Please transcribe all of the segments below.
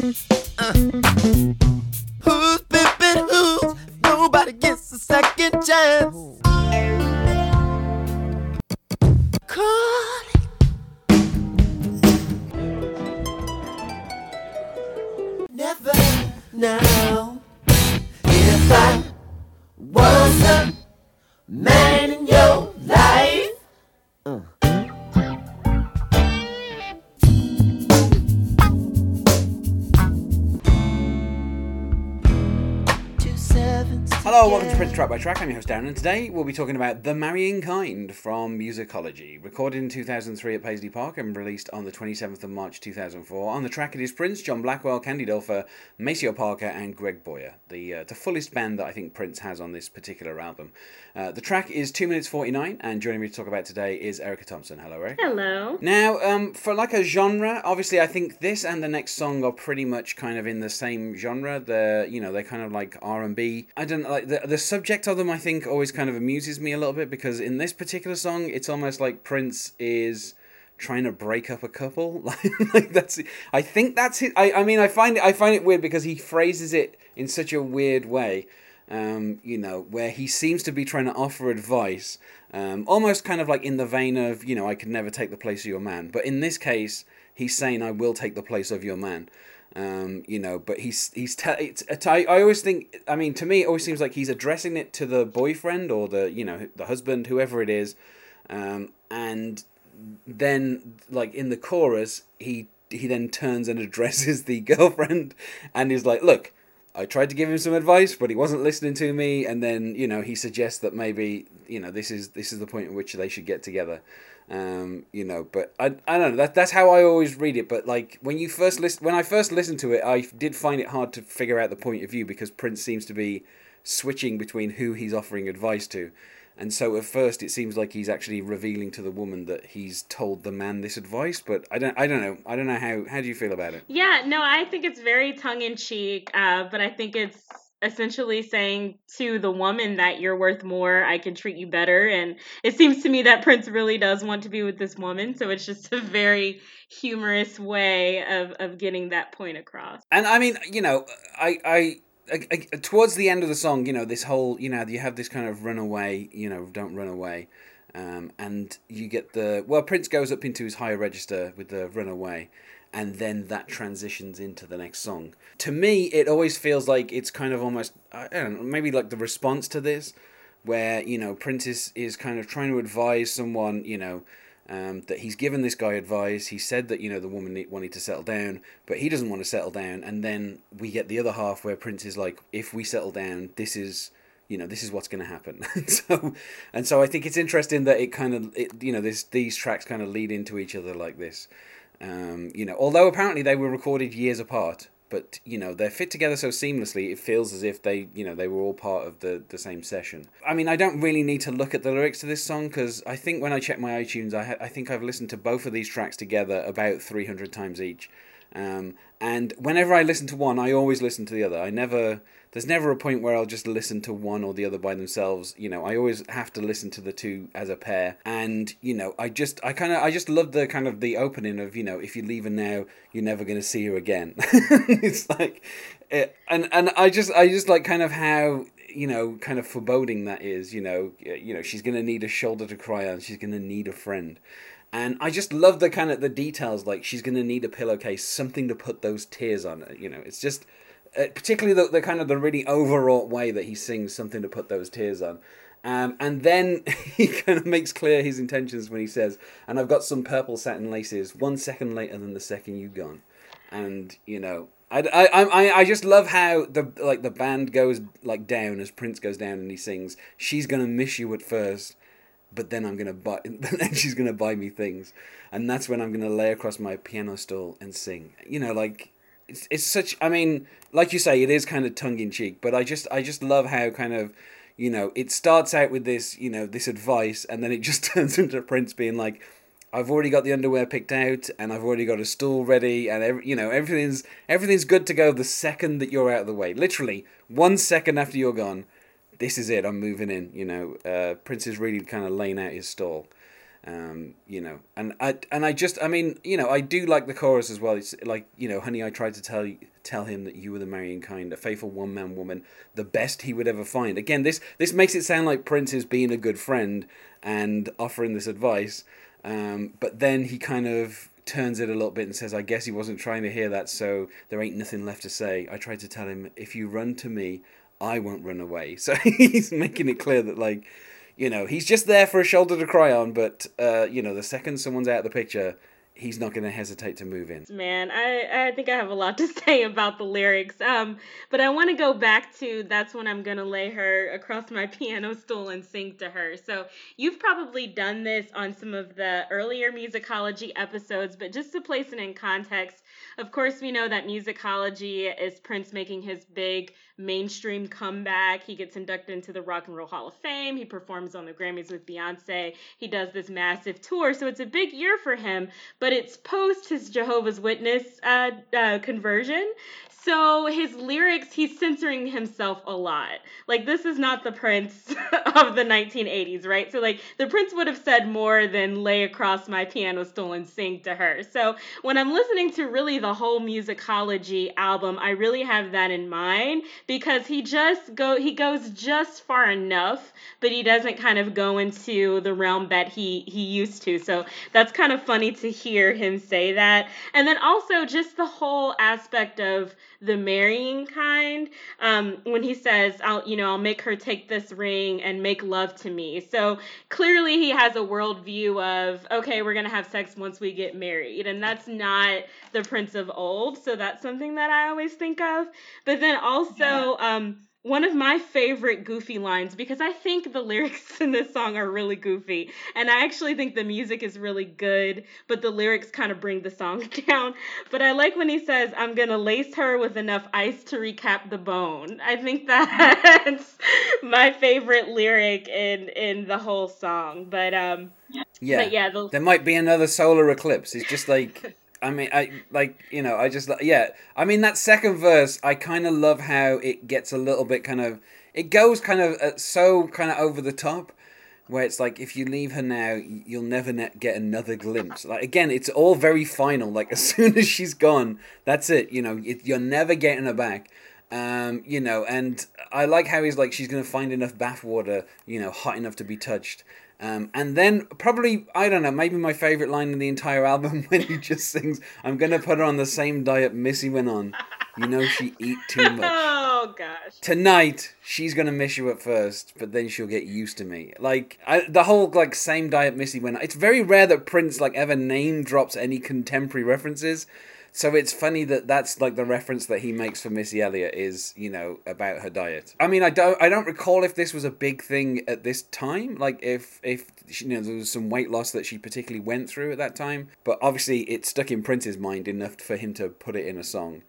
Uh. Who's pimping who? Nobody gets a second chance. Hello, welcome to Prince Track by Track. I'm your host Darren, and today we'll be talking about The Marrying Kind from Musicology. Recorded in 2003 at Paisley Park and released on the 27th of March 2004. On the track it is Prince, John Blackwell, Candy Dulfer, Maceo Parker, and Greg Boyer, the, uh, the fullest band that I think Prince has on this particular album. Uh, the track is 2 minutes 49, and joining me to talk about today is Erica Thompson. Hello, Eric. Hello. Now, um, for like a genre, obviously, I think this and the next song are pretty much kind of in the same genre. The you know they're kind of like R and B. I don't like the the subject of them. I think always kind of amuses me a little bit because in this particular song, it's almost like Prince is trying to break up a couple. like that's I think that's it. I I mean I find it I find it weird because he phrases it in such a weird way. Um, you know, where he seems to be trying to offer advice, um, almost kind of like in the vein of, you know, I could never take the place of your man. But in this case, he's saying, I will take the place of your man. Um, you know, but he's he's te- it's, it's, I, I always think I mean to me it always seems like he's addressing it to the boyfriend or the you know the husband whoever it is, um, and then like in the chorus he he then turns and addresses the girlfriend and is like look I tried to give him some advice, but he wasn't listening to me. And then, you know, he suggests that maybe, you know, this is this is the point at which they should get together. Um, you know, but I, I don't know. That that's how I always read it. But like when you first list when I first listened to it, I did find it hard to figure out the point of view because Prince seems to be switching between who he's offering advice to. And so at first it seems like he's actually revealing to the woman that he's told the man this advice, but I don't I don't know. I don't know how how do you feel about it? Yeah, no, I think it's very tongue in cheek, uh, but I think it's essentially saying to the woman that you're worth more, I can treat you better. And it seems to me that Prince really does want to be with this woman, so it's just a very humorous way of, of getting that point across. And I mean, you know, I I I- I- towards the end of the song, you know, this whole, you know, you have this kind of runaway, you know, don't run away. Um, and you get the, well, Prince goes up into his higher register with the runaway, and then that transitions into the next song. To me, it always feels like it's kind of almost, I don't know, maybe like the response to this, where, you know, Prince is, is kind of trying to advise someone, you know, um, that he's given this guy advice. He said that you know the woman ne- wanted to settle down, but he doesn't want to settle down. And then we get the other half where Prince is like, if we settle down, this is you know this is what's going to happen. so and so I think it's interesting that it kind of it, you know this these tracks kind of lead into each other like this. Um, you know, although apparently they were recorded years apart, but you know they're fit together so seamlessly. It feels as if they, you know, they were all part of the the same session. I mean, I don't really need to look at the lyrics to this song because I think when I check my iTunes, I ha- I think I've listened to both of these tracks together about three hundred times each. Um, and whenever I listen to one, I always listen to the other. I never, there's never a point where I'll just listen to one or the other by themselves. You know, I always have to listen to the two as a pair. And you know, I just, I kind of, I just love the kind of the opening of, you know, if you leave her now, you're never going to see her again. it's like, it, and and I just, I just like kind of how you know, kind of foreboding that is. You know, you know, she's going to need a shoulder to cry on. She's going to need a friend. And I just love the kind of the details, like she's gonna need a pillowcase, something to put those tears on. You know, it's just uh, particularly the, the kind of the really overwrought way that he sings something to put those tears on. Um, and then he kind of makes clear his intentions when he says, "And I've got some purple satin laces, one second later than the second you gone." And you know, I, I, I, I just love how the like the band goes like down as Prince goes down and he sings, "She's gonna miss you at first, but then I'm gonna buy, then she's gonna buy me things, and that's when I'm gonna lay across my piano stool and sing." You know, like it's it's such. I mean, like you say, it is kind of tongue in cheek, but I just I just love how kind of. You know, it starts out with this, you know, this advice, and then it just turns into Prince being like, I've already got the underwear picked out, and I've already got a stool ready, and every, you know everything's everything's good to go the second that you're out of the way. Literally one second after you're gone, this is it. I'm moving in. You know, uh, Prince is really kind of laying out his stall, Um, you know, and I and I just I mean you know I do like the chorus as well. It's like you know, honey, I tried to tell tell him that you were the marrying kind, a faithful one man woman, the best he would ever find. Again, this this makes it sound like Prince is being a good friend and offering this advice, um, but then he kind of turns it a little bit and says, I guess he wasn't trying to hear that, so there ain't nothing left to say. I tried to tell him, if you run to me, I won't run away. So he's making it clear that, like, you know, he's just there for a shoulder to cry on, but, uh, you know, the second someone's out of the picture, he's not going to hesitate to move in. Man, I, I think I have a lot to say about the lyrics. Um, but I want to go back to that's when I'm going to lay her across my piano stool and sing to her. So you've probably done this on some of the earlier musicology episodes, but just to place it in context, of course, we know that musicology is Prince making his big mainstream comeback. He gets inducted into the Rock and Roll Hall of Fame. He performs on the Grammys with Beyonce. He does this massive tour. So it's a big year for him, but it's post his Jehovah's Witness uh, uh, conversion. So his lyrics, he's censoring himself a lot. Like this is not the Prince of the 1980s, right? So like the Prince would have said more than lay across my piano stool and sing to her. So when I'm listening to really the whole musicology album, I really have that in mind because he just go he goes just far enough, but he doesn't kind of go into the realm that he he used to. So that's kind of funny to hear him say that. And then also just the whole aspect of the marrying kind um, when he says i'll you know i'll make her take this ring and make love to me. So clearly he has a worldview of okay we're gonna have sex once we get married. And that's not the prince of old so that's something that i always think of. But then also um, one of my favorite goofy lines because I think the lyrics in this song are really goofy. And I actually think the music is really good, but the lyrics kind of bring the song down. But I like when he says, I'm going to lace her with enough ice to recap the bone. I think that's my favorite lyric in, in the whole song. But, um, Yeah. But yeah, the- there might be another solar eclipse. It's just like I mean, I like you know, I just yeah. I mean, that second verse, I kind of love how it gets a little bit kind of. It goes kind of uh, so kind of over the top, where it's like if you leave her now, you'll never ne- get another glimpse. Like again, it's all very final. Like as soon as she's gone, that's it. You know, it, you're never getting her back. Um, you know, and I like how he's like she's gonna find enough bathwater, you know, hot enough to be touched. Um, and then probably I don't know, maybe my favorite line in the entire album when he just sings, "I'm gonna put her on the same diet Missy went on. You know she eat too much. Oh gosh. Tonight she's gonna miss you at first, but then she'll get used to me. Like I, the whole like same diet Missy went on. It's very rare that Prince like ever name drops any contemporary references. So it's funny that that's like the reference that he makes for Missy Elliott is, you know, about her diet. I mean, I don't, I don't recall if this was a big thing at this time. Like if, if you know, there was some weight loss that she particularly went through at that time. But obviously, it stuck in Prince's mind enough for him to put it in a song.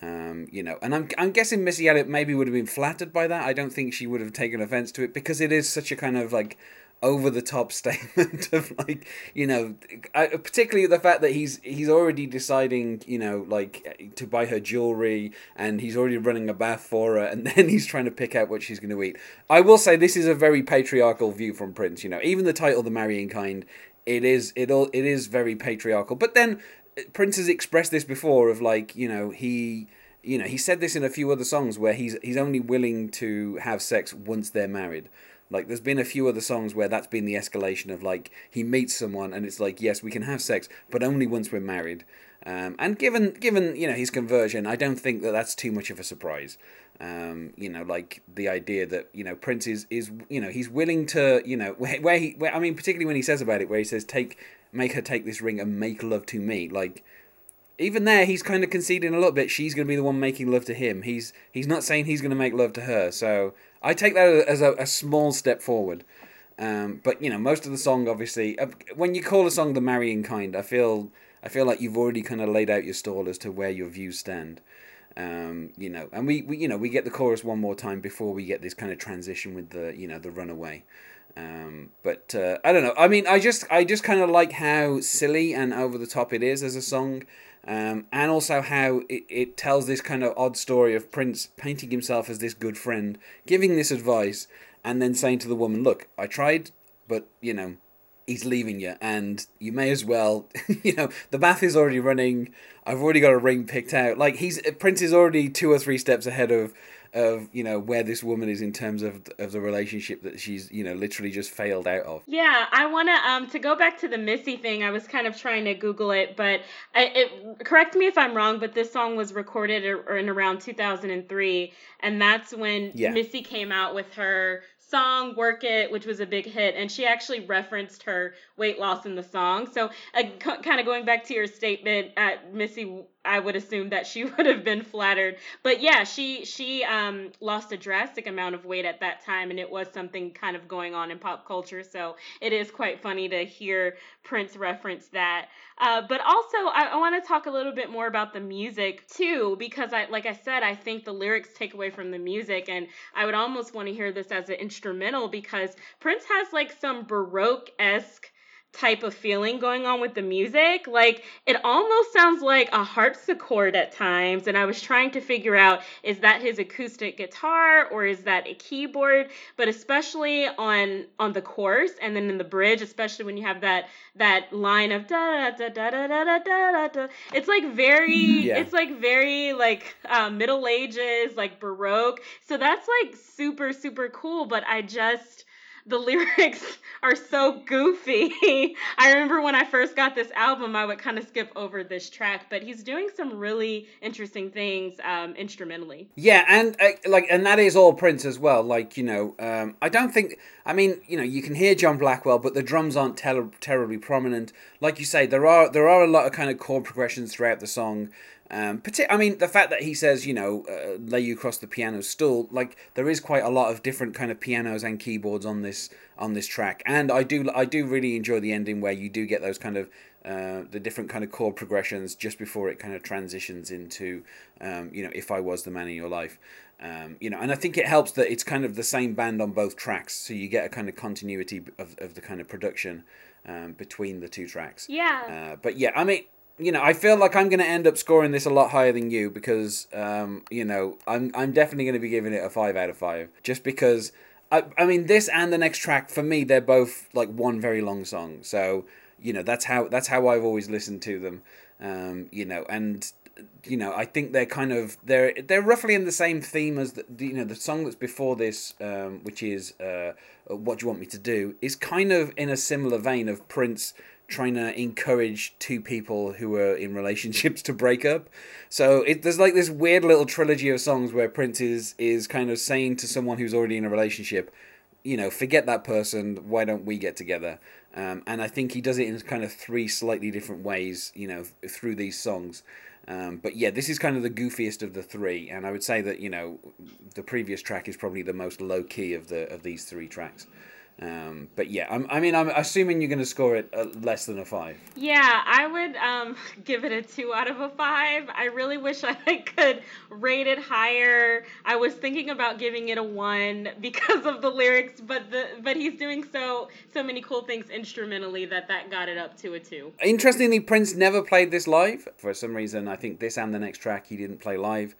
Um, you know, and I'm, I'm guessing Missy Elliott maybe would have been flattered by that. I don't think she would have taken offense to it because it is such a kind of like over the top statement of like you know particularly the fact that he's he's already deciding you know like to buy her jewelry and he's already running a bath for her and then he's trying to pick out what she's going to eat. I will say this is a very patriarchal view from prince you know even the title the marrying kind it is it all it is very patriarchal. But then uh, prince has expressed this before of like you know he you know he said this in a few other songs where he's he's only willing to have sex once they're married like there's been a few other songs where that's been the escalation of like he meets someone and it's like yes we can have sex but only once we're married. Um, and given given you know his conversion, I don't think that that's too much of a surprise. Um, you know, like the idea that you know Prince is is you know he's willing to you know where, where he where, I mean particularly when he says about it where he says take make her take this ring and make love to me like even there he's kind of conceding a little bit she's going to be the one making love to him. He's he's not saying he's going to make love to her so i take that as a, a small step forward. Um, but you know most of the song obviously uh, when you call a song the marrying kind i feel i feel like you've already kind of laid out your stall as to where your views stand. Um, you know and we, we you know we get the chorus one more time before we get this kind of transition with the you know the runaway. Um, but uh, I don't know. I mean, I just I just kind of like how silly and over the top it is as a song, um, and also how it, it tells this kind of odd story of Prince painting himself as this good friend, giving this advice, and then saying to the woman, "Look, I tried, but you know, he's leaving you, and you may as well, you know, the bath is already running. I've already got a ring picked out. Like he's Prince is already two or three steps ahead of of you know where this woman is in terms of of the relationship that she's you know literally just failed out of. Yeah, I want to um to go back to the Missy thing. I was kind of trying to Google it, but I, it correct me if I'm wrong. But this song was recorded or, in around 2003, and that's when Yeah. Missy came out with her song "Work It," which was a big hit, and she actually referenced her weight loss in the song. So, uh, kind of going back to your statement, uh, Missy, I would assume that she would have been flattered. But yeah, she she um lost a drastic amount of weight at that time, and it was something kind of going on in pop culture. So it is quite funny to hear Prince reference that. Uh, but also, I, I want to talk a little bit more about the music too, because I, like I said, I think the lyrics take away from the music, and I would almost want to hear this as an instrumental because Prince has like some baroque esque type of feeling going on with the music. Like it almost sounds like a harpsichord at times and I was trying to figure out is that his acoustic guitar or is that a keyboard? But especially on on the chorus and then in the bridge, especially when you have that that line of da da da da da da da da da. It's like very Yeah. it's like very like uh, Middle Ages, like Baroque. So that's like super super cool, but I just the lyrics are so goofy. I remember when I first got this album, I would kind of skip over this track, but he's doing some really interesting things um, instrumentally. Yeah, and uh, like, and that is all Prince as well. Like, you know, um, I don't think. I mean, you know, you can hear John Blackwell, but the drums aren't ter- terribly prominent. Like you say, there are there are a lot of kind of chord progressions throughout the song. Um, I mean, the fact that he says, you know, uh, lay you across the piano stool, like there is quite a lot of different kind of pianos and keyboards on this on this track, and I do I do really enjoy the ending where you do get those kind of uh, the different kind of chord progressions just before it kind of transitions into, um, you know, if I was the man in your life. Um, you know, and I think it helps that it's kind of the same band on both tracks, so you get a kind of continuity of, of the kind of production um, between the two tracks. Yeah. Uh, but yeah, I mean, you know, I feel like I'm going to end up scoring this a lot higher than you because, um, you know, I'm I'm definitely going to be giving it a five out of five just because. I, I mean, this and the next track for me, they're both like one very long song. So you know, that's how that's how I've always listened to them. Um, you know, and you know, I think they're kind of they're they're roughly in the same theme as the, you know the song that's before this, um, which is uh, "What Do You Want Me to Do," is kind of in a similar vein of Prince trying to encourage two people who are in relationships to break up. So it, there's like this weird little trilogy of songs where Prince is is kind of saying to someone who's already in a relationship, you know, forget that person. Why don't we get together? Um, and I think he does it in kind of three slightly different ways, you know, through these songs. Um, but yeah, this is kind of the goofiest of the three, and I would say that you know, the previous track is probably the most low key of the of these three tracks. Um, but yeah, I'm, I mean, I'm assuming you're going to score it less than a five. Yeah, I would um, give it a two out of a five. I really wish I could rate it higher. I was thinking about giving it a one because of the lyrics, but the but he's doing so so many cool things instrumentally that that got it up to a two. Interestingly, Prince never played this live for some reason. I think this and the next track he didn't play live.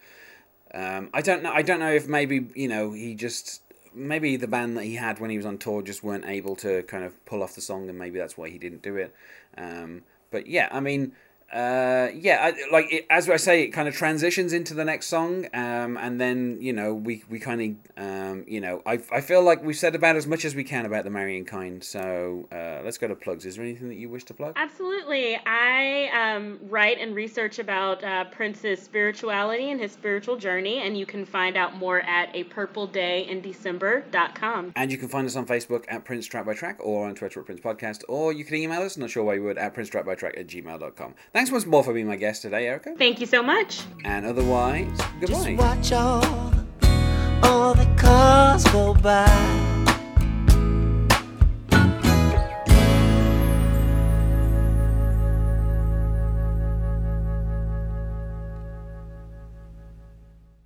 Um, I don't know. I don't know if maybe you know he just maybe the band that he had when he was on tour just weren't able to kind of pull off the song, and maybe that's why he didn't do it. Um, but yeah, I mean, uh, yeah, I, like it, as I say, it kind of transitions into the next song, um, and then you know we we kind of um, you know I I feel like we've said about as much as we can about the marrying kind. So uh, let's go to plugs. Is there anything that you wish to plug? Absolutely. I um, write and research about uh, Prince's spirituality and his spiritual journey, and you can find out more at a purple day in December.com. And you can find us on Facebook at Prince Track by Track or on Twitter at Prince Podcast, or you can email us, not sure why you would, at Prince Track by Track at gmail.com. Thanks once more for being my guest today, Erica. Thank you so much. And otherwise, Just goodbye. watch all, all the cars go by.